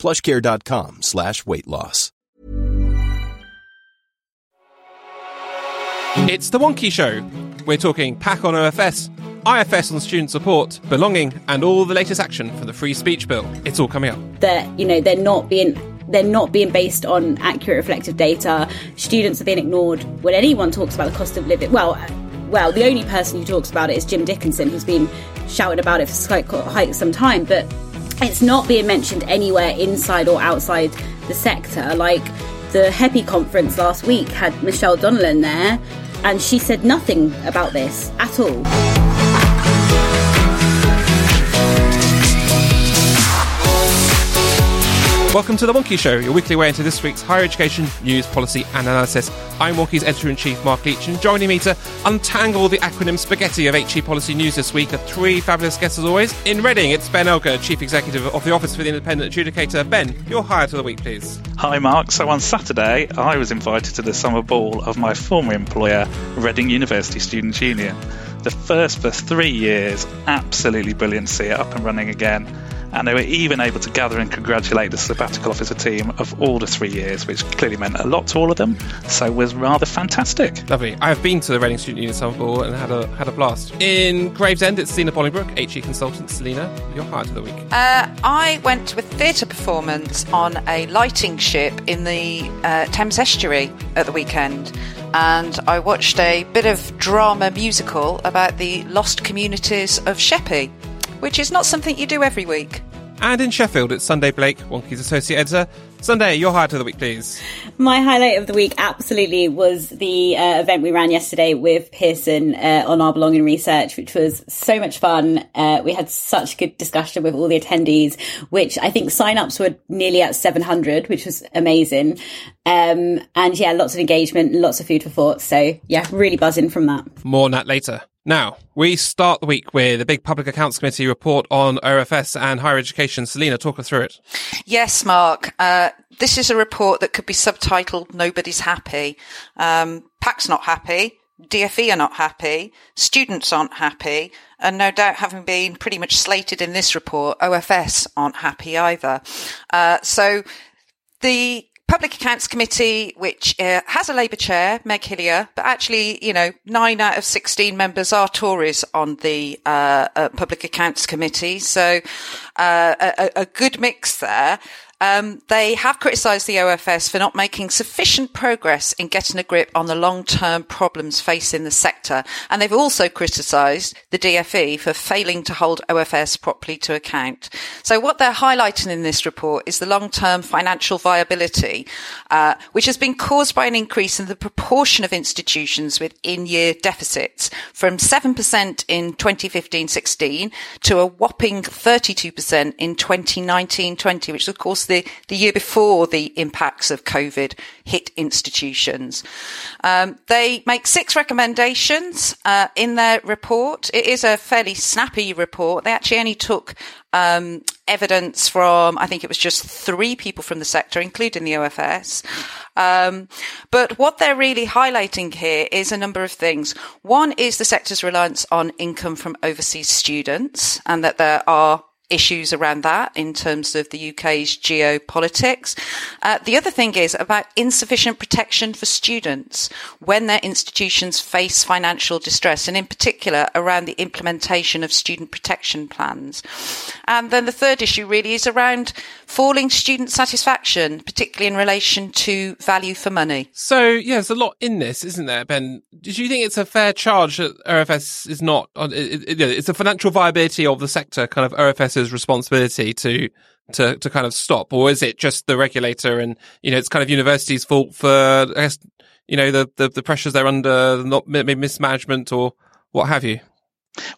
plushcare.com slash weight loss. It's the Wonkhe Show. We're talking PAC on OFS, IFS on student support, belonging, and all the latest action for the free speech bill. It's all coming up. that you know they're not being they're not being based on accurate reflective data students are being ignored when anyone talks about the cost of living well well the only person who talks about it is jim dickinson who's been shouting about it for quite some time but it's not being mentioned anywhere inside or outside the sector. Like the HEPI conference last week had michelle donelan there and she said nothing about this at all Welcome to the Wonkhe Show, your weekly way into this week's higher education news, policy, and analysis. I'm Wonkhe's editor in chief, Mark Leach, and joining me to untangle the acronym spaghetti of HE policy news this week are three fabulous guests as always. In Reading, it's Ben Elger, chief executive of the Office for the Independent Adjudicator. Ben, your hire to the week, please. Hi, Mark. So on Saturday, I was invited to the summer ball of my former employer, Reading University Students' Union. The first for three years, absolutely brilliant to see it up and running again. And they were even able to gather and congratulate the sabbatical officer team of all the three years, which clearly meant a lot to all of them. So it was rather fantastic. Lovely. I have been to the Reading Student Union Summer Ball and had a had a blast. In Gravesend, it's Selena Bolingbroke, HE consultant. Selena, your hire of the week. Uh, I went to a theatre performance on a lighting ship in the uh, Thames Estuary at the weekend. And I watched a bit of drama musical about the lost communities of Sheppey, which is not something you do every week. And in Sheffield, it's Sunday Blake, Wonkhe's associate editor. Sunday, your highlight of the week, please. My highlight of the week absolutely was the uh, event we ran yesterday with Pearson uh, on our belonging research, which was so much fun. Uh, we had such good discussion with all the attendees, which I think sign-ups were nearly at 700, which was amazing. Um, and yeah, lots of engagement, lots of food for thought. So yeah, really buzzing from that. More on that later. Now, we start the week with the big Public Accounts Committee report on OFS and higher education. Selena, talk us through it. Yes, Mark. Uh, this is a report that could be subtitled Nobody's Happy. Um, PAC's not happy. DFE are not happy. Students aren't happy. And no doubt, having been pretty much slated in this report, OFS aren't happy either. Uh, so the Public Accounts Committee, which uh, has a Labour chair, Meg Hillier, but actually, you know, nine out of 16 members are Tories on the uh, uh, Public Accounts Committee. So uh, a, a good mix there. Um, they have criticised the OFS for not making sufficient progress in getting a grip on the long-term problems facing the sector, and they've also criticised the DFE for failing to hold OFS properly to account. So, what they're highlighting in this report is the long-term financial viability, uh, which has been caused by an increase in the proportion of institutions with in-year deficits from seven percent in 2015-16 to a whopping 32 percent in 2019-20, which of course the, the year before the impacts of COVID hit institutions. Um, they make six recommendations uh, in their report. It is a fairly snappy report. They actually only took um, evidence from, I think it was just three people from the sector, including the OFS. Um, but what they're really highlighting here is a number of things. One is the sector's reliance on income from overseas students and that there are issues around that in terms of the UK's geopolitics. Uh, the other thing is about insufficient protection for students when their institutions face financial distress, and in particular around the implementation of student protection plans. And then the third issue really is around falling student satisfaction, particularly in relation to value for money. So, yeah, there's a lot in this, isn't there, Ben? Do you think it's a fair charge that OFS is not, it, it, it's a financial viability of the sector, kind of OFS's responsibility to, to, to kind of stop? Or is it just the regulator and, you know, it's kind of universities' fault for, I guess, you know, the, the, the pressures they're under, not maybe mismanagement or what have you?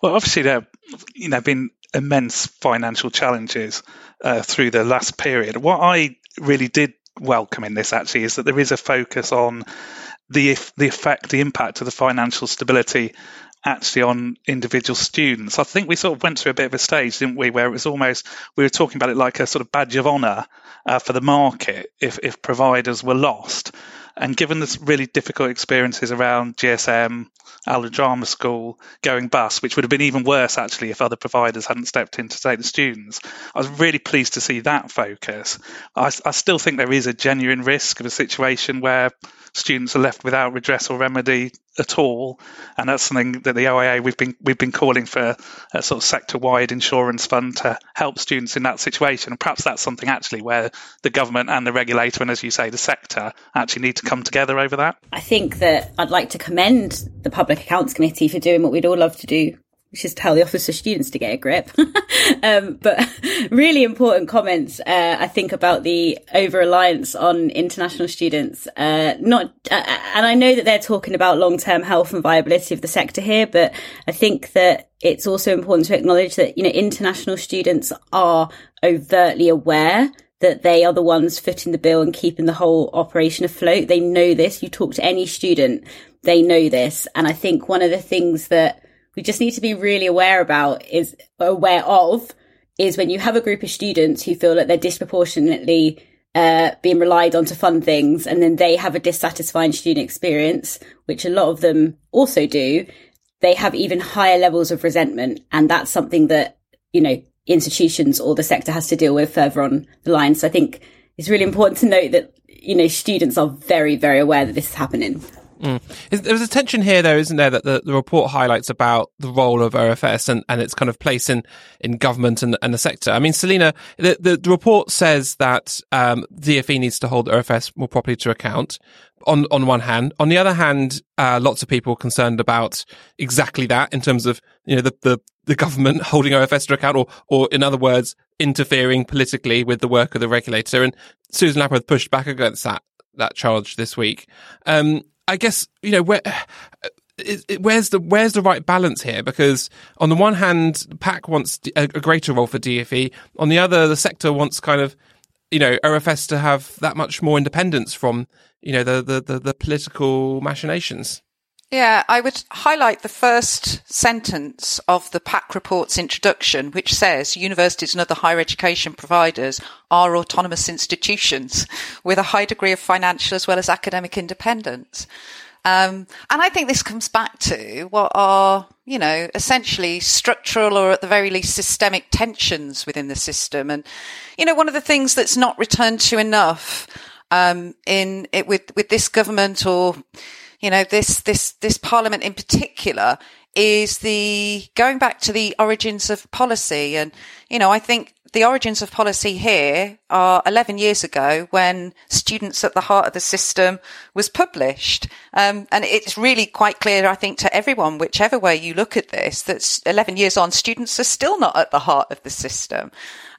Well, obviously there, you know, been immense financial challenges uh, through the last period. What I really did welcome in this actually is that there is a focus on the the effect, the impact of the financial stability actually on individual students. I think we sort of went through a bit of a stage, didn't we, where it was almost we were talking about it like a sort of badge of honour uh, for the market if if providers were lost. And given the really difficult experiences around GSM, ALRA Drama School going bust, which would have been even worse actually if other providers hadn't stepped in to take the students, I was really pleased to see that focus. I, I still think there is a genuine risk of a situation where students are left without redress or remedy at all, and that's something that the OIA we've been we've been calling for a sort of sector-wide insurance fund to help students in that situation. And perhaps that's something actually where the government and the regulator, and as you say, the sector actually need to come together over that. I think that I'd like to commend the Public Accounts Committee for doing what we'd all love to do, which is tell the Office of Students to get a grip. um, but really important comments, uh, I think, about the over reliance on international students. Uh, not, uh, and I know that they're talking about long term health and viability of the sector here, but I think that it's also important to acknowledge that, you know, international students are overtly aware that they are the ones footing the bill and keeping the whole operation afloat. They know this. You talk to any student, they know this. And I think one of the things that we just need to be really aware about is aware of is when you have a group of students who feel that they're disproportionately uh, being relied on to fund things and then they have a dissatisfying student experience, which a lot of them also do, they have even higher levels of resentment. And that's something that, you know, institutions or the sector has to deal with further on the line. So I think it's really important to note that, you know, students are very, very aware that this is happening. Mm. There's a tension here, though, isn't there, that the, the report highlights about the role of OFS and, and its kind of place in, in government and, and the sector. I mean, Selena, the, the, the report says that um, DFE needs to hold OFS more properly to account. On on one hand, on the other hand, uh, lots of people are concerned about exactly that in terms of you know the, the the government holding OFS to account, or or in other words, interfering politically with the work of the regulator. And Susan Lapworth pushed back against that that charge this week. Um, I guess you know where. where's the where's the right balance here? Because on the one hand, PAC wants a, a, greater role for DFE. On the other, the sector wants kind of you know OFS to have that much more independence from you know the the, the, the political machinations. Yeah, I would highlight the first sentence of the PAC report's introduction, which says universities and other higher education providers are autonomous institutions with a high degree of financial as well as academic independence. Um, and I think this comes back to what are, you know, essentially structural or at the very least systemic tensions within the system. And, you know, one of the things that's not returned to enough um, in it with with this government or you know, this, this, this parliament in particular is the going back to the origins of policy. And, you know, I think the origins of policy here are 11 years ago when Students at the Heart of the System was published. Um, and it's really quite clear, I think, to everyone, whichever way you look at this, that 11 years on, students are still not at the heart of the system.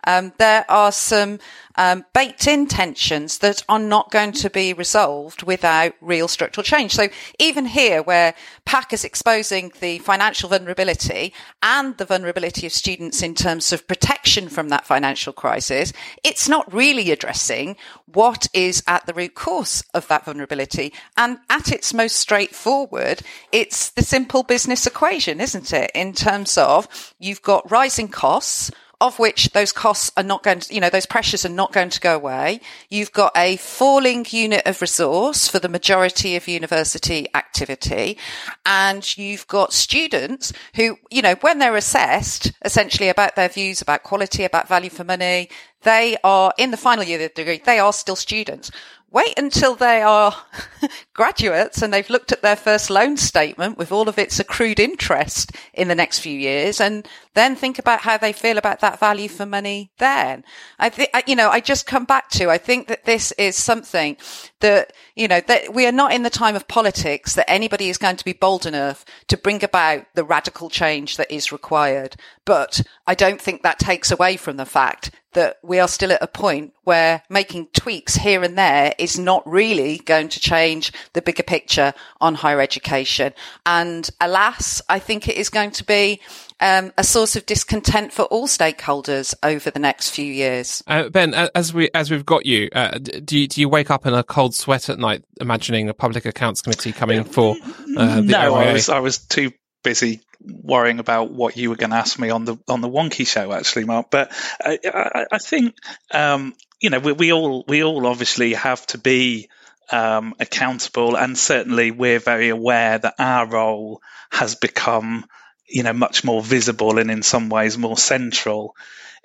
Um, there are some um, baked in tensions that are not going to be resolved without real structural change. So even here, where PAC is exposing the financial vulnerability and the vulnerability of students in terms of protection from that financial crisis, it's not really addressing what is at the root cause of that vulnerability. And at its most straightforward, it's the simple business equation, isn't it? In terms of you've got rising costs of which those costs are not going to, you know, those pressures are not going to go away. You've got a falling unit of resource for the majority of university activity. And you've got students who, you know, when they're assessed essentially about their views about quality, about value for money, they are in the final year of the degree, they are still students wait until they are graduates and they've looked at their first loan statement with all of its accrued interest in the next few years and then think about how they feel about that value for money then. I think, you know, I just come back to, I think that this is something that, you know, that we are not in the time of politics that anybody is going to be bold enough to bring about the radical change that is required. But I don't think that takes away from the fact that we are still at a point where making tweaks here and there is not really going to change the bigger picture on higher education. And alas, I think it is going to be um, a source of discontent for all stakeholders over the next few years. Uh, ben, as we as we've got you, uh, do you do you wake up in a cold sweat at night, imagining a public accounts committee coming for? Uh, no, I was I was too busy worrying about what you were going to ask me on the on the Wonkhe show, actually, Mark. But I, I, I think um, you know we, we, all we all obviously have to be um, accountable, and certainly we're very aware that our role has become you know much more visible and in some ways more central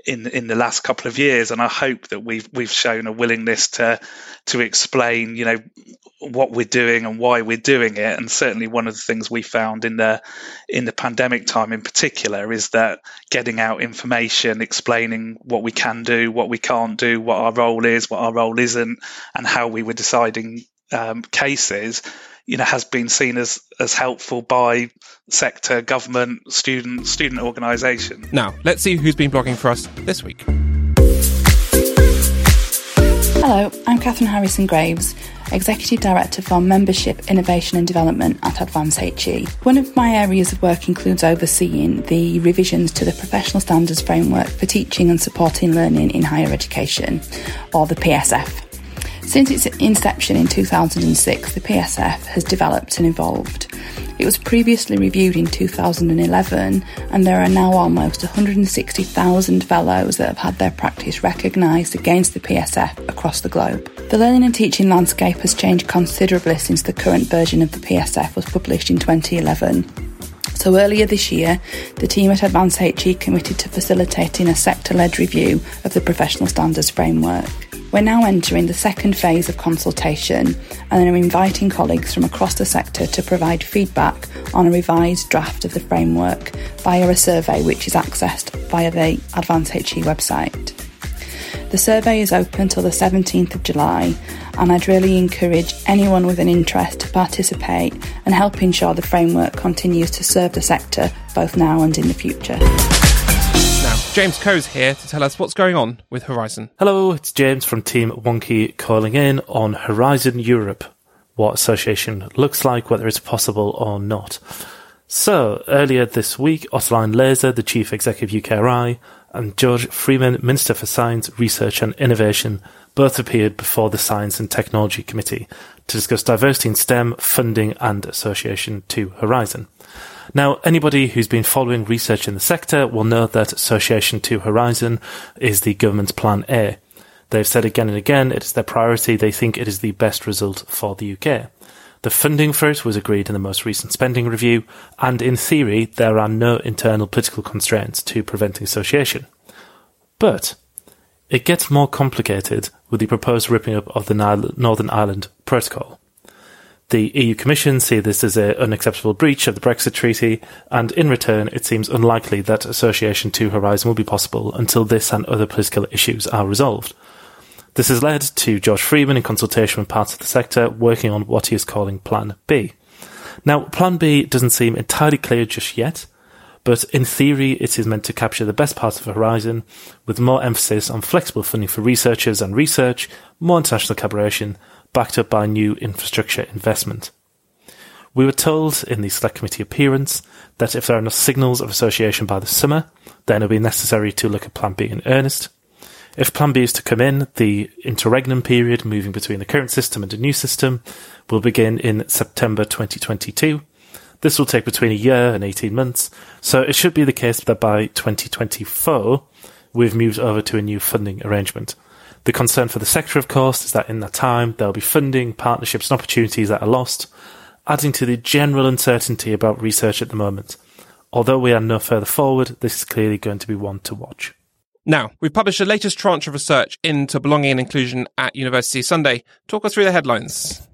in in the last couple of years, and I hope that we've we've shown a willingness to to explain, you know, what we're doing and why we're doing it. And certainly, one of the things we found in the in the pandemic time, in particular, is that getting out information, explaining what we can do, what we can't do, what our role is, what our role isn't, and how we were deciding um, cases you know has been seen as as helpful by sector, government, student student organisation. Now let's see who's been blogging for us this week. Hello, I'm Catherine Harrison Graves, Executive Director for Membership, Innovation and Development at Advance HE. One of my areas of work includes overseeing the revisions to the Professional Standards Framework for Teaching and Supporting Learning in Higher Education, or the PSF. Since its inception in 2006, the PSF has developed and evolved. It was previously reviewed in 2011, and there are now almost 160,000 fellows that have had their practice recognised against the PSF across the globe. The learning and teaching landscape has changed considerably since the current version of the PSF was published in 2011. So earlier this year, the team at Advance HE committed to facilitating a sector led review of the professional standards framework. We're now entering the second phase of consultation and are inviting colleagues from across the sector to provide feedback on a revised draft of the framework via a survey which is accessed via the Advance HE website. The survey is open until the 17th of July, and I'd really encourage anyone with an interest to participate and help ensure the framework continues to serve the sector both now and in the future. James Coe's here to tell us what's going on with Horizon. Hello, it's James from Team Wonkhe calling in on Horizon Europe. What association looks like, whether it's possible or not. So, earlier this week, Ottoline Leyser, the Chief Executive UKRI, and George Freeman, Minister for Science, Research and Innovation, both appeared before the Science and Technology Committee to discuss diversity in STEM, funding and association to Horizon. Now, anybody who's been following research in the sector will know that Association to Horizon is the government's plan A. They've said again and again it is their priority. They think it is the best result for the UK. The funding for it was agreed in the most recent spending review, and in theory, there are no internal political constraints to preventing association. But it gets more complicated with the proposed ripping up of the Northern Ireland Protocol. The EU Commission see this as an unacceptable breach of the Brexit Treaty, and in return, it seems unlikely that association to Horizon will be possible until this and other political issues are resolved. This has led to George Freeman, in consultation with parts of the sector, working on what he is calling Plan B. Now, Plan B doesn't seem entirely clear just yet, but in theory, it is meant to capture the best parts of Horizon, with more emphasis on flexible funding for researchers and research, more international collaboration, backed up by new infrastructure investment. We were told in the Select Committee appearance that if there are no signals of association by the summer, then it will be necessary to look at Plan B in earnest. If Plan B is to come in, the interregnum period moving between the current system and a new system will begin in September 2022. This will take between a year and 18 months, so it should be the case that by 2024 we've moved over to a new funding arrangement. The concern for the sector, of course, is that in that time there'll be funding, partnerships, and opportunities that are lost, adding to the general uncertainty about research at the moment. Although we are no further forward, this is clearly going to be one to watch. Now, we've published the latest tranche of research into belonging and inclusion at University Sunday. Talk us through the headlines.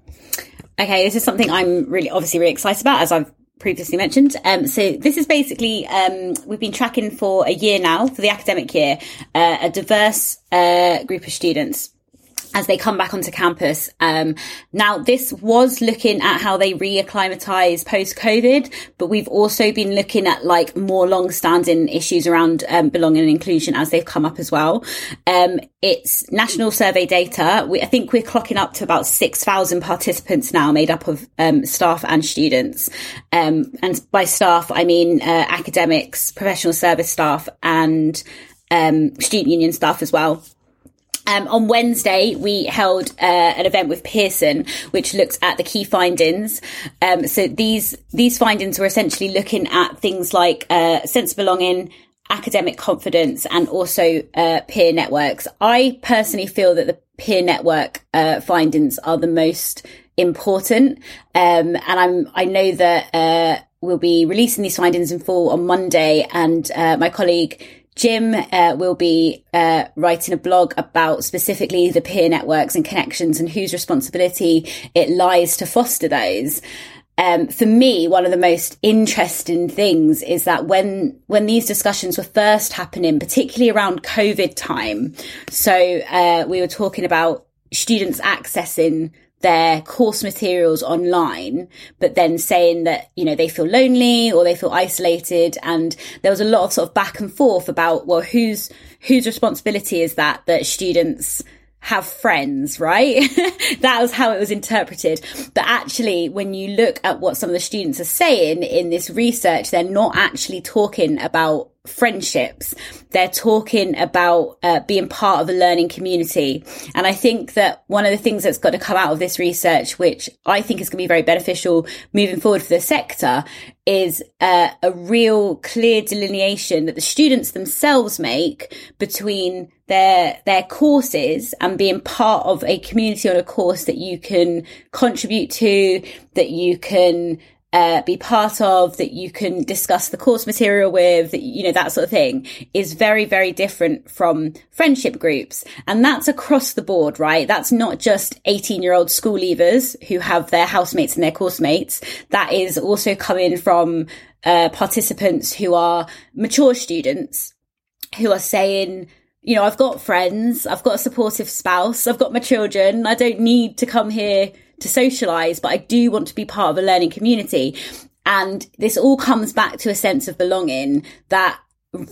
Okay, this is something I'm really, obviously, really excited about, as I've previously mentioned. Um, so this is basically um, we've been tracking for a year now for the academic year uh, a diverse uh, group of students. As they come back onto campus. Um, now, this was looking at how they reacclimatize post COVID, but we've also been looking at like more long standing issues around um, belonging and inclusion as they've come up as well. Um, it's national survey data. We, I think we're clocking up to about 6,000 participants now made up of um, staff and students. Um, and by staff, I mean uh, academics, professional service staff and um, student union staff as well. Um, on Wednesday, we held uh, an event with Pearson, which looked at the key findings. Um, so these these findings were essentially looking at things like uh, sense of belonging, academic confidence, and also uh, peer networks. I personally feel that the peer network uh, findings are the most important, um, and I'm I know that uh, we'll be releasing these findings in full on Monday, and uh, my colleague Jim uh, will be uh, writing a blog about specifically the peer networks and connections and whose responsibility it lies to foster those. Um, for me, one of the most interesting things is that when when these discussions were first happening, particularly around COVID time, so uh, we were talking about students accessing their course materials online, but then saying that, you know, they feel lonely or they feel isolated. And there was a lot of sort of back and forth about, well, whose, whose responsibility is that, that students have friends, right? that was how it was interpreted. But actually, when you look at what some of the students are saying in this research, they're not actually talking about friendships. They're talking about uh, being part of a learning community. And I think that one of the things that's got to come out of this research, which I think is going to be very beneficial moving forward for the sector, is uh, a real clear delineation that the students themselves make between their their courses and being part of a community on a course that you can contribute to, that you can uh, be part of, that you can discuss the course material with, you know, that sort of thing is very, very different from friendship groups. And that's across the board, right? That's not just 18 year old school leavers who have their housemates and their course mates. That is also coming from uh, participants who are mature students who are saying, you know, I've got friends, I've got a supportive spouse, I've got my children, I don't need to come here to socialize, but I do want to be part of a learning community. And this all comes back to a sense of belonging that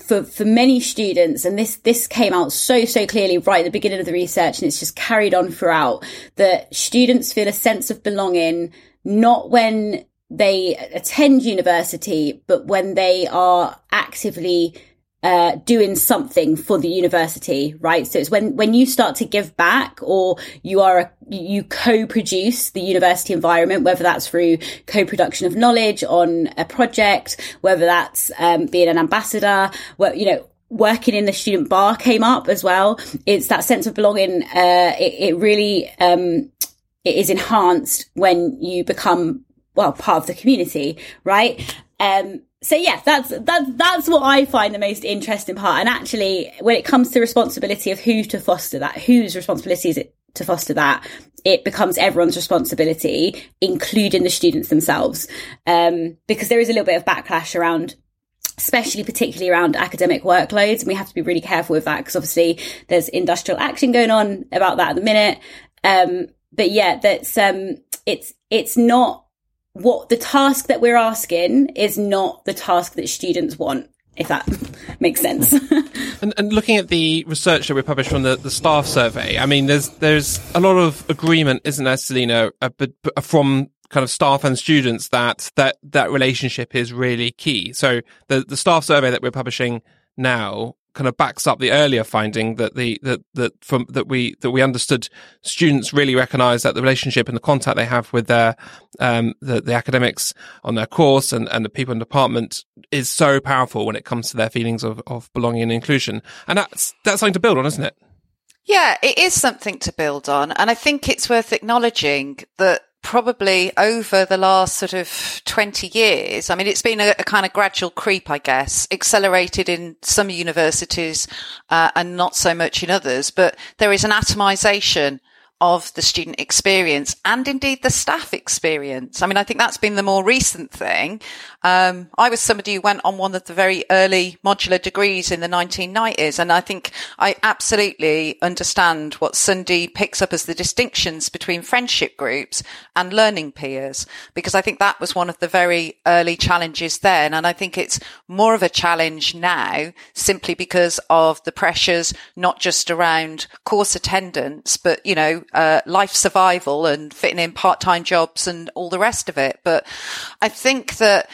for, for many students, and this, this came out so, so clearly right at the beginning of the research, and it's just carried on throughout, that students feel a sense of belonging, not when they attend university, but when they are actively uh, doing something for the university, right? So it's when, when you start to give back or you are, a, you co-produce the university environment, whether that's through co-production of knowledge on a project, whether that's, um, being an ambassador, you know, working in the student bar came up as well. It's that sense of belonging. Uh, it, it really, um, it is enhanced when you become, well, part of the community, right? Um, so yeah, that's that's that's what I find the most interesting part. And actually, when it comes to responsibility of who to foster that, whose responsibility is it to foster that, it becomes everyone's responsibility, including the students themselves, um, because there is a little bit of backlash around. Especially, particularly around academic workloads, and we have to be really careful with that because obviously there's industrial action going on about that at the minute. Um, but yeah, that's um, it's it's not what the task that we're asking is not the task that students want if that makes sense. and, and, looking at the research that we published from the, the staff survey, I mean, there's there's a lot of agreement, isn't there, Selena, uh, but from kind of staff and students that that that relationship is really key. So the the staff survey that we're publishing now kind of backs up the earlier finding that the that that from that we that we understood students really recognise that the relationship and the contact they have with their um the, the academics on their course and, and the people in the department is so powerful when it comes to their feelings of, of belonging and inclusion. And that's that's something to build on isn't it? Yeah it is something to build on. And i think it's worth acknowledging that probably over the last sort of 20 years, I mean, it's been a, a kind of gradual creep, I guess, accelerated in some universities uh, and not so much in others, but there is an atomization of the student experience and indeed the staff experience. I mean, I think that's been the more recent thing. Um, I was somebody who went on one of the very early modular degrees in the 1990s, and I think I absolutely understand what Sunday picks up as the distinctions between friendship groups and learning peers, because I think that was one of the very early challenges then. And I think it's more of a challenge now simply because of the pressures, not just around course attendance, but, you know, uh, life survival and fitting in part-time jobs and all the rest of it. But I think that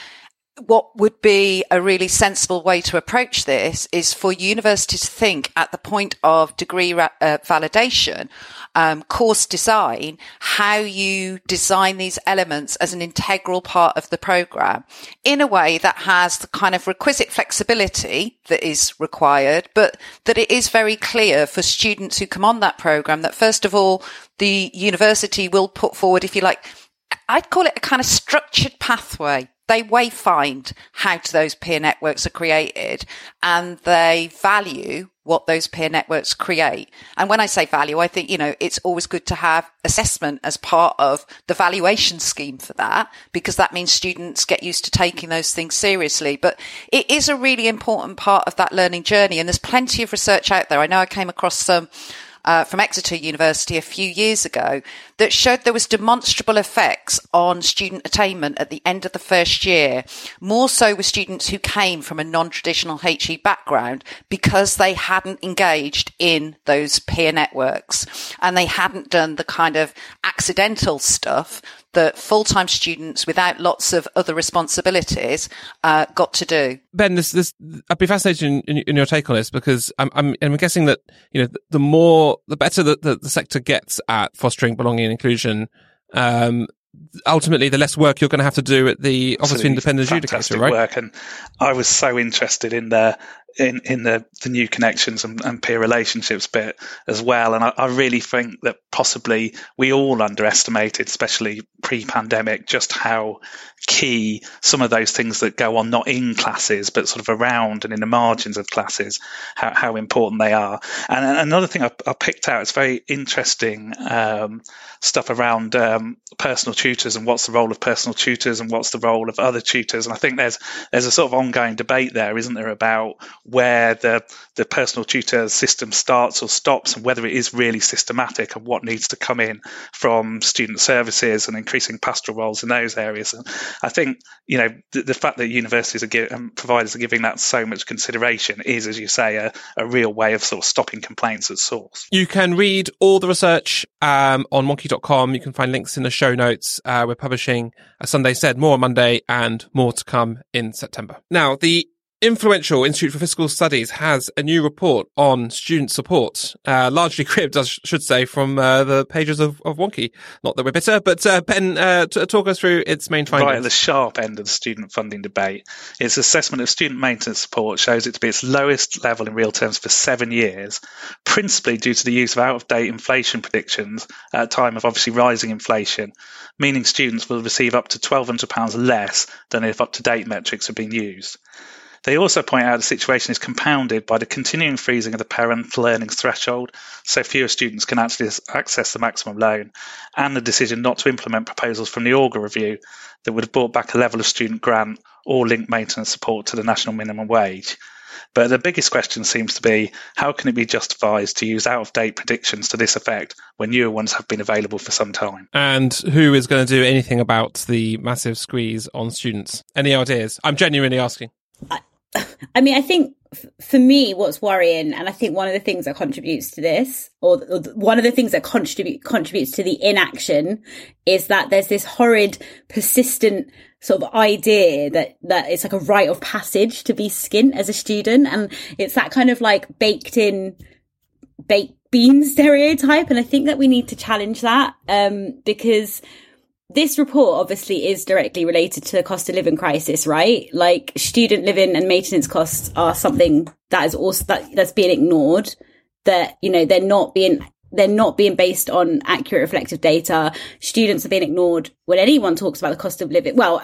what would be a really sensible way to approach this is for universities to think at the point of degree ra- uh, validation, um, course design, how you design these elements as an integral part of the program in a way that has the kind of requisite flexibility that is required, but that it is very clear for students who come on that program that first of all, the university will put forward, if you like, I'd call it a kind of structured pathway they wayfind how those peer networks are created and they value what those peer networks create. And when I say value, I think, you know, it's always good to have assessment as part of the valuation scheme for that, because that means students get used to taking those things seriously. But it is a really important part of that learning journey. And there's plenty of research out there. I know I came across some uh, from Exeter University a few years ago that showed there was demonstrable effects on student attainment at the end of the first year, more so with students who came from a non-traditional HE background because they hadn't engaged in those peer networks and they hadn't done the kind of accidental stuff that full-time students without lots of other responsibilities uh, got to do. Ben, this, this, I'd be fascinated in, in, in, your take on this because I'm, I'm, I'm guessing that, you know, the more, the better that the, the sector gets at fostering belonging and inclusion, um, ultimately the less work you're going to have to do at the Office Absolutely. of Independent Adjudicator, right? Work. And I was so interested in the in in the the new connections and, and peer relationships bit as well. And I, I, really think that possibly we all underestimated, especially pre-pandemic, just how key some of those things that go on not in classes but sort of around and in the margins of classes, how, how important they are. And another thing I, I picked out is very interesting um, stuff around um, personal tutors and what's the role of personal tutors and what's the role of other tutors. And I think there's there's a sort of ongoing debate there, isn't there, about where the the personal tutor system starts or stops and whether it is really systematic and what needs to come in from student services and increasing pastoral roles in those areas. And I think you know the, the fact that universities and providers are giving that so much consideration is, as you say, a, a real way of sort of stopping complaints at source. You can read all the research um, on wonkhe.com. You can find links in the show notes. Uh, we're publishing, as Sunday said, more on Monday and more to come in September. Now, the influential Institute for Fiscal Studies has a new report on student support, uh, largely cribbed, I should say, from uh, the pages of, of Wonkhe. Not that we're bitter, but uh, Ben, uh, t- talk us through its main findings. Right at the sharp end of the student funding debate, its assessment of student maintenance support shows it to be its lowest level in real terms for seven years, principally due to the use of out-of-date inflation predictions at a time of obviously rising inflation, meaning students will receive up to £1,200 less than if up-to-date metrics have been used. They also point out the situation is compounded by the continuing freezing of the parental earnings threshold, so fewer students can actually access the maximum loan, and the decision not to implement proposals from the Augar review that would have brought back a level of student grant or linked maintenance support to the national minimum wage. But the biggest question seems to be how can it be justified to use out of date predictions to this effect when newer ones have been available for some time? And who is going to do anything about the massive squeeze on students? Any ideas? I'm genuinely asking. I, mean, I think for me, what's worrying, and I think one of the things that contributes to this, or, one of the things that contribute contributes to the inaction, is that there's this horrid, persistent sort of idea that that it's like a rite of passage to be skint as a student, and it's that kind of like baked in, baked bean stereotype, and I think that we need to challenge that um, because this report obviously is directly related to the cost of living crisis, right? Like student living and maintenance costs are something that is also that that's being ignored. That you know they're not being they're not being based on accurate reflective data. Students are being ignored when anyone talks about the cost of living. Well,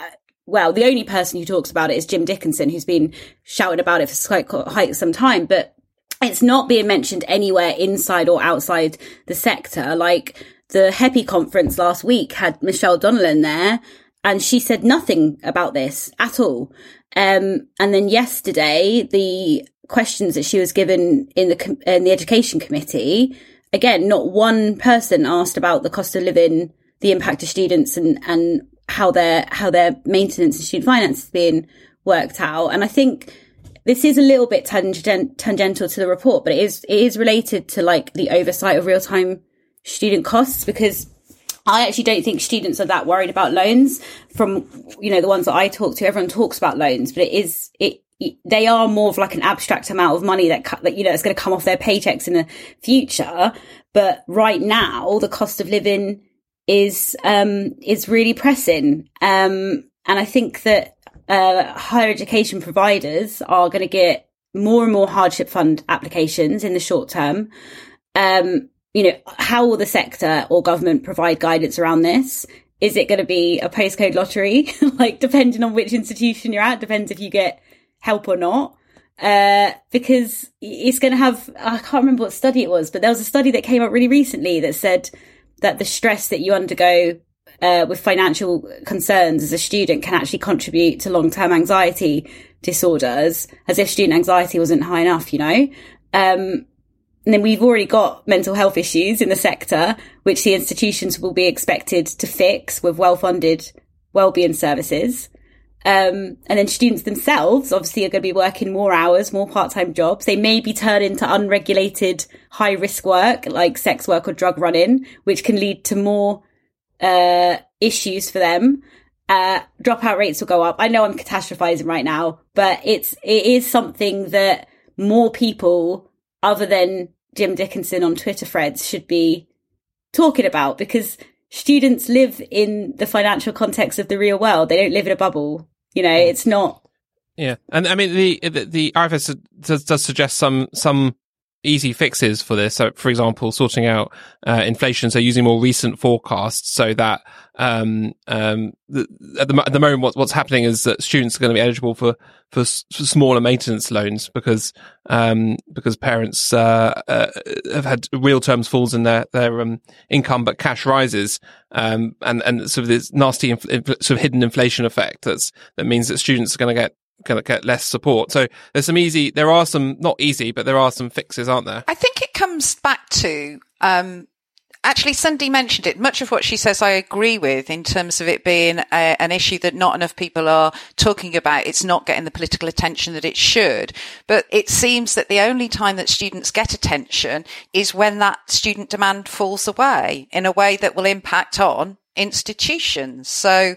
well, the only person who talks about it is Jim Dickinson, who's been shouting about it for quite, quite some time. But it's not being mentioned anywhere inside or outside the sector. Like the HEPI conference last week had Michelle Donelan there and she said nothing about this at all. Um, and then yesterday, the questions that she was given in the in the education committee, again, not one person asked about the cost of living, the impact of students, and and how their how their maintenance and student finance is being worked out. And I think this is a little bit tangent, tangential to the report, but it is it is related to like the oversight of real time student costs because I actually don't think students are that worried about loans from, you know, the ones that I talk to. Everyone talks about loans, but it is, it, they are more of like an abstract amount of money that, that you know, is going to come off their paychecks in the future. But right now, the cost of living is, um, is really pressing. Um, and I think that, uh, higher education providers are going to get more and more hardship fund applications in the short term. Um, you know, how will the sector or government provide guidance around this? Is it going to be a postcode lottery? like, depending on which institution you're at, depends if you get help or not. Uh, because it's going to have, I can't remember what study it was, but there was a study that came up really recently that said that the stress that you undergo uh, with financial concerns as a student can actually contribute to long-term anxiety disorders, as if student anxiety wasn't high enough, you know? Um, and then we've already got mental health issues in the sector, which the institutions will be expected to fix with well-funded wellbeing services. Um, and then students themselves obviously are going to be working more hours, more part-time jobs. They may be turned into unregulated high risk work like sex work or drug running, which can lead to more, uh, issues for them. Uh, dropout rates will go up. I know I'm catastrophizing right now, but it's, it is something that more people other than Jim Dickinson on Twitter threads should be talking about because students live in the financial context of the real world. They don't live in a bubble. You know, mm. it's not. Yeah, and I mean the the, the RFS does, does suggest some some easy fixes for this. So, for example, sorting out uh, inflation, so using more recent forecasts, so that um, um, the, at the at the moment, what, what's happening is that students are going to be eligible for for, s- for smaller maintenance loans because um, because parents uh, uh, have had real terms falls in their their um, income, but cash rises, um, and and sort of this nasty inf- sort of hidden inflation effect that's that means that students are going to get going to get less support. So there's some easy, there are some, not easy, but there are some fixes, aren't there? I think it comes back to, um, actually Sunday mentioned it. Much of what she says I agree with in terms of it being a, an issue that not enough people are talking about. It's not getting the political attention that it should. But it seems that the only time that students get attention is when that student demand falls away in a way that will impact on institutions. So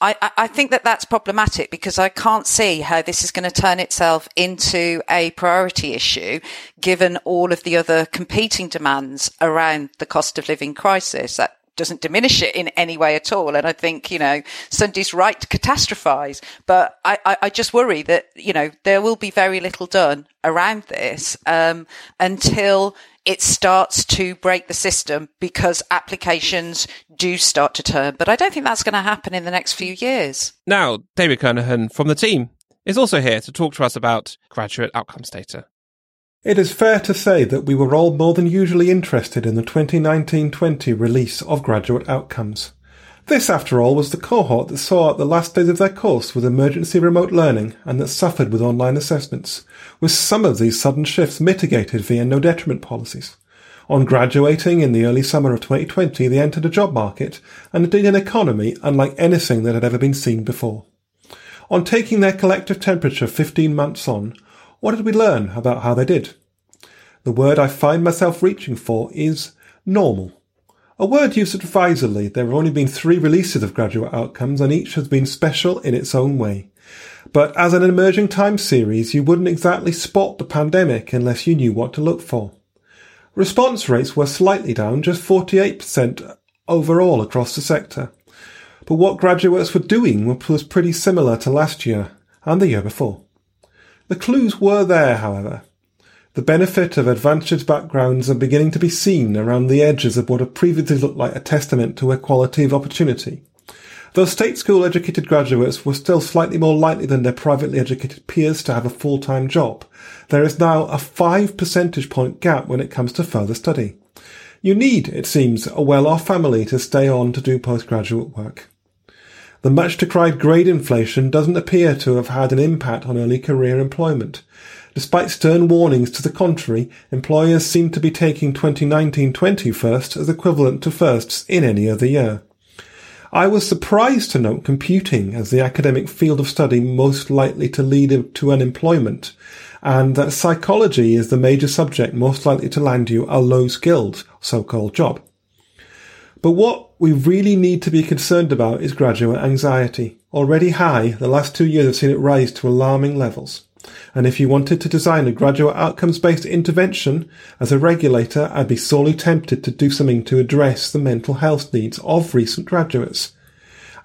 I, I, think that that's problematic because I can't see how this is going to turn itself into a priority issue given all of the other competing demands around the cost of living crisis. That doesn't diminish it in any way at all. And I think, you know, Sunday's right to catastrophize, but I, I, I just worry that, you know, there will be very little done around this, um, until it starts to break the system because applications do start to turn. But I don't think that's going to happen in the next few years. Now, David Kernohan from the team is also here to talk to us about graduate outcomes data. It is fair to say that we were all more than usually interested in the 2019-20 release of graduate outcomes. This, after all, was the cohort that saw out the last days of their course with emergency remote learning and that suffered with online assessments, with some of these sudden shifts mitigated via no detriment policies. On graduating in the early summer of 2020, they entered a job market and indeed an economy unlike anything that had ever been seen before. On taking their collective temperature 15 months on, what did we learn about how they did? The word I find myself reaching for is normal. A word used advisedly, there have only been three releases of graduate outcomes and each has been special in its own way. But as an emerging time series, you wouldn't exactly spot the pandemic unless you knew what to look for. Response rates were slightly down, just 48% overall across the sector. But what graduates were doing was pretty similar to last year and the year before. The clues were there, however. The benefit of advantaged backgrounds are beginning to be seen around the edges of what had previously looked like a testament to equality of opportunity. Though state school educated graduates were still slightly more likely than their privately educated peers to have a full-time job, there is now a 5 percentage point gap when it comes to further study. You need, it seems, a well-off family to stay on to do postgraduate work. The much decried grade inflation doesn't appear to have had an impact on early career employment. Despite stern warnings to the contrary, employers seem to be taking 2019-20 first as equivalent to firsts in any other year. I was surprised to note computing as the academic field of study most likely to lead to unemployment, and that psychology is the major subject most likely to land you a low skilled so-called job. But what we really need to be concerned about is graduate anxiety. Already high, the last two years have seen it rise to alarming levels. And if you wanted to design a graduate outcomes based intervention, as a regulator, I'd be sorely tempted to do something to address the mental health needs of recent graduates.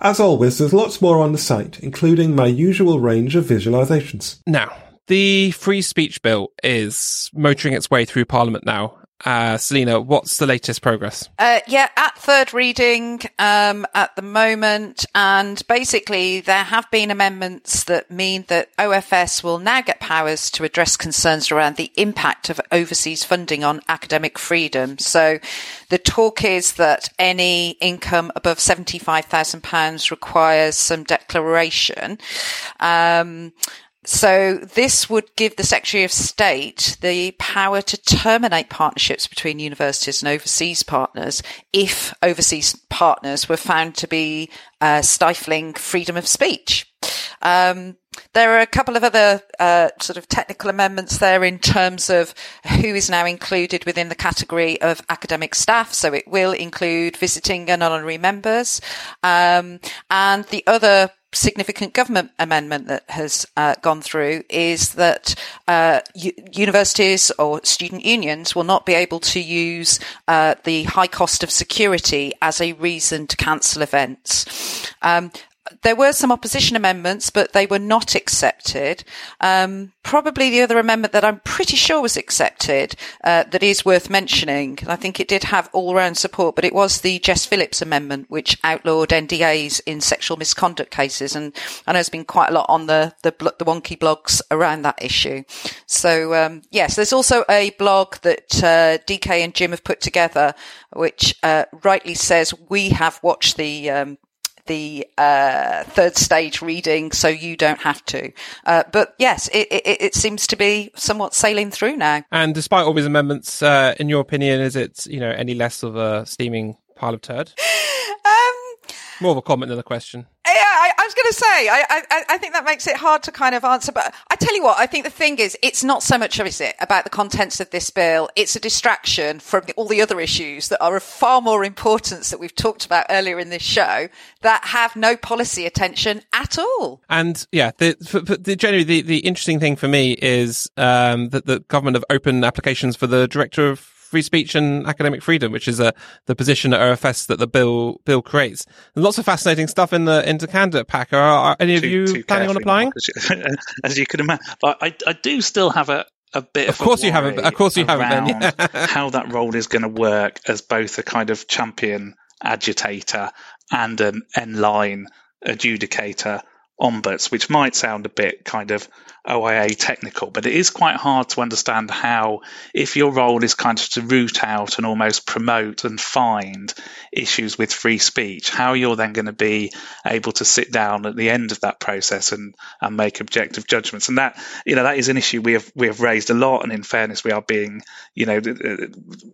As always, there's lots more on the site, including my usual range of visualizations. Now, the free speech bill is motoring its way through Parliament now. Uh, Selena, what's the latest progress? Uh, yeah, at third reading um, at the moment, and basically there have been amendments that mean that OFS will now get powers to address concerns around the impact of overseas funding on academic freedom. So the talk is that any income above £75,000 requires some declaration. Um, so this would give the Secretary of State the power to terminate partnerships between universities and overseas partners if overseas partners were found to be uh, stifling freedom of speech. Um, there are a couple of other uh, sort of technical amendments there in terms of who is now included within the category of academic staff. So it will include visiting and honorary members. Um, and the other significant government amendment that has uh, gone through is that uh, u- universities or student unions will not be able to use uh, the high cost of security as a reason to cancel events. Um, there were some opposition amendments, but they were not accepted. Um, probably the other amendment that I'm pretty sure was accepted uh, that is worth mentioning. I think it did have all-round support, but it was the Jess Phillips amendment, which outlawed NDAs in sexual misconduct cases, and I know there's been quite a lot on the the, the Wonkhe blogs around that issue. So um, yes, there's also a blog that uh, DK and Jim have put together, which uh, rightly says we have watched the um, the uh, third stage reading, so you don't have to. Uh, but yes, it, it, it, seems to be somewhat sailing through now. And despite all these amendments, uh, in your opinion, is it you know any less of a steaming pile of turd? Um, More of a comment than a question. Yeah, I, I was going to say, I, I, I, think that makes it hard to kind of answer. But I tell you what, I think the thing is, it's not so much, is it, about the contents of this bill. It's a distraction from all the other issues that are of far more importance that we've talked about earlier in this show that have no policy attention at all. And yeah, the, for, for the generally the, the interesting thing for me is um, that the government have opened applications for the director of free speech and academic freedom, which is uh, the position at OFS that the bill bill creates. There's lots of fascinating stuff in the into candidate pack. Are, are any of you planning on applying? as you can imagine, but I, I do still have a, a bit of, of course you haven't of course you haven't then yeah. how that role is going to work as both a kind of champion agitator and an end line adjudicator ombuds, which might sound a bit kind of OIA technical, but it is quite hard to understand how, if your role is kind of to root out and almost promote and find issues with free speech, how you're then going to be able to sit down at the end of that process and, and make objective judgments. And that, you know, that is an issue we have, we have raised a lot. And in fairness, we are being, you know,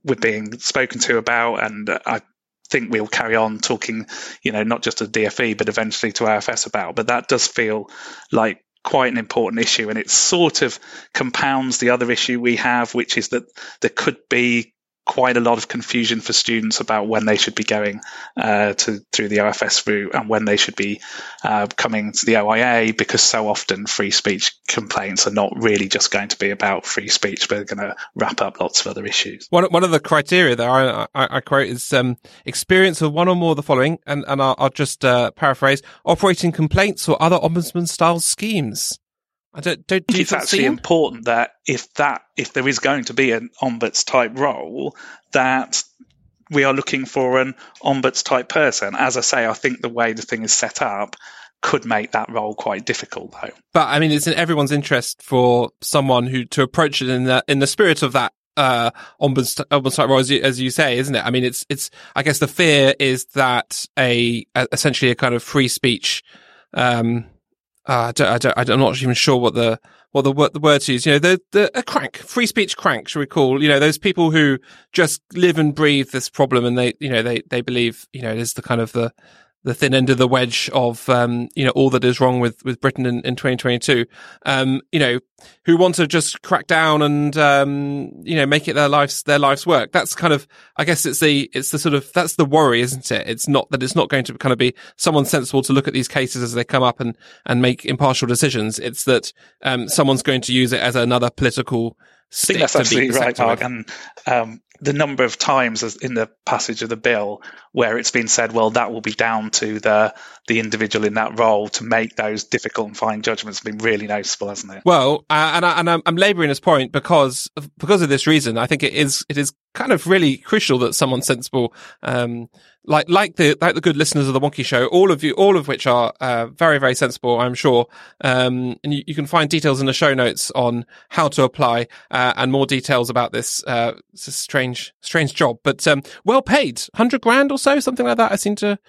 we're being spoken to about. And I think we'll carry on talking, you know, not just to DFE, but eventually to OFS about. But that does feel like quite an important issue, and it sort of compounds the other issue we have, which is that there could be quite a lot of confusion for students about when they should be going uh, to through the OFS route and when they should be uh, coming to the OIA because so often free speech complaints are not really just going to be about free speech, but they're going to wrap up lots of other issues. One, one of the criteria that I, I, I quote is um, experience of one or more of the following, and, and I'll, I'll just uh, paraphrase: operating complaints or other ombudsman style schemes. I don't, don't do it's actually important that if that if there is going to be an ombuds type role, that we are looking for an ombuds type person. As I say, I think the way the thing is set up could make that role quite difficult though. But I mean, it's in everyone's interest for someone who to approach it in the in the spirit of that uh, ombuds, ombuds type role, as you, as you say, isn't it? I mean, it's it's. I guess the fear is that a, a essentially a kind of free speech. Um, uh, I don't, I I'm not even sure what the what the what the word use. You know, the the a crank, free speech crank, should we call? You know, those people who just live and breathe this problem, and they, you know, they they believe, you know, it is the kind of the the thin end of the wedge of um, you know all that is wrong with with Britain in, in 2022. Um, you know, who want to just crack down and um, you know make it their lives their life's work. That's kind of I guess it's the it's the sort of that's the worry, isn't it? It's not that it's not going to kind of be someone sensible to look at these cases as they come up and and make impartial decisions. It's that um, someone's going to use it as another political. I think that's absolutely right, Mark. And um, the number of times in the passage of the bill where it's been said, well, that will be down to the the individual in that role to make those difficult and fine judgments has been really noticeable, hasn't it? Well, uh, and, I, and I'm, I'm labouring this point because because of this reason. I think it is it is kind of really crucial that someone sensible, um, like like the like the good listeners of the Wonkhe Show, all of you, all of which are uh, very very sensible, I'm sure. Um, and you, you, can find details in the show notes on how to apply uh, and more details about this. Uh, it's a strange strange job, but um, well paid, hundred grand or so, something like that. I seem to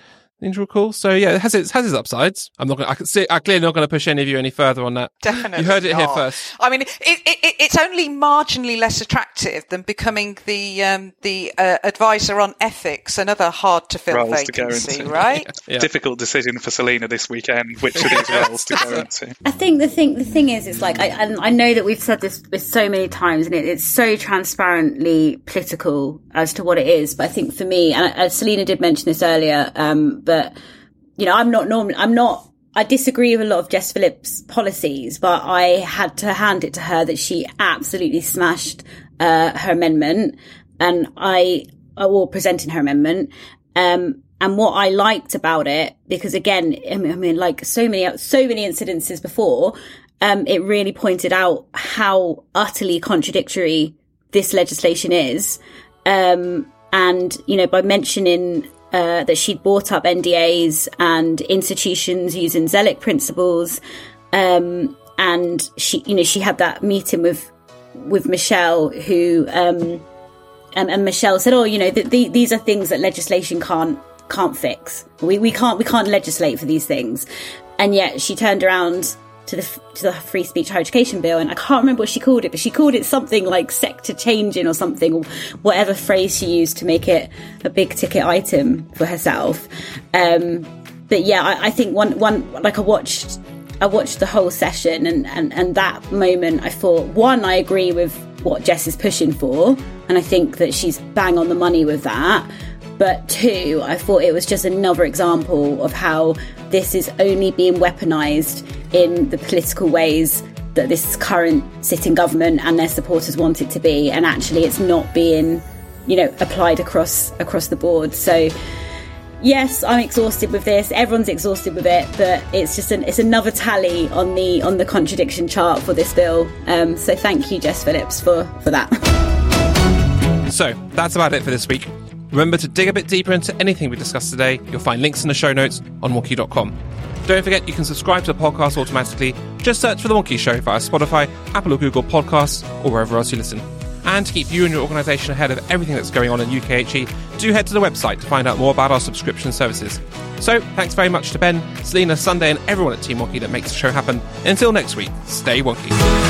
Ninja recall. So yeah, it has its has its upsides. I'm not going. I can see. I'm clearly not going to push any of you any further on that. Definitely, you heard it not. here first. I mean, it, it, it, it's only marginally less attractive than becoming the um, the uh, advisor on ethics, another hard to fill roles vacancy, to right? yeah. Difficult decision for Selena this weekend, which of these roles to go into. I think the thing the thing is, it's like I I know that we've said this so many times, and it, it's so transparently political as to what it is. But I think for me, and uh, Selena did mention this earlier, um, but you know, I'm not normally, I'm not, I disagree with a lot of Jess Phillips' policies, but I had to hand it to her that she absolutely smashed uh, her amendment, and I, or presenting her amendment. Um, and what I liked about it, because again, I mean, I mean like so many, so many incidences before, um, it really pointed out how utterly contradictory this legislation is. Um, and, you know, by mentioning uh, that she'd bought up NDAs and institutions using Zellick principles. Um, and she, you know, she had that meeting with, with Michelle who, um, and, and Michelle said, "Oh, you know, the, the, these are things that legislation can't can't fix. We we can't we can't legislate for these things." And yet she turned around to the to the free speech higher education bill, and I can't remember what she called it, but she called it something like sector changing or something, or whatever phrase she used to make it a big ticket item for herself. Um, but yeah, I, I think one one like I watched I watched the whole session, and, and and that moment, I thought one, I agree with what Jess is pushing for, and I think that she's bang on the money with that. But two, I thought it was just another example of how this is only being weaponized in the political ways that this current sitting government and their supporters want it to be. And actually it's not being you know applied across across the board. So yes i'm exhausted with this. Everyone's exhausted with it but it's just an it's another tally on the on the contradiction chart for this bill. Um, so thank you jess phillips for for that. So that's about it for this week Remember to dig a bit deeper into anything we discussed today. You'll find links in the show notes on wonkhe.com. Don't forget you can subscribe to the podcast automatically. Just search for The Wonkhe Show via Spotify, Apple or Google Podcasts, or wherever else you listen. And to keep you and your organisation ahead of everything that's going on in UKHE, do head to the website to find out more about our subscription services. So, thanks very much to Ben, Selena, Sunday, and everyone at Team Wonkhe that makes the show happen. Until next week, stay wonky.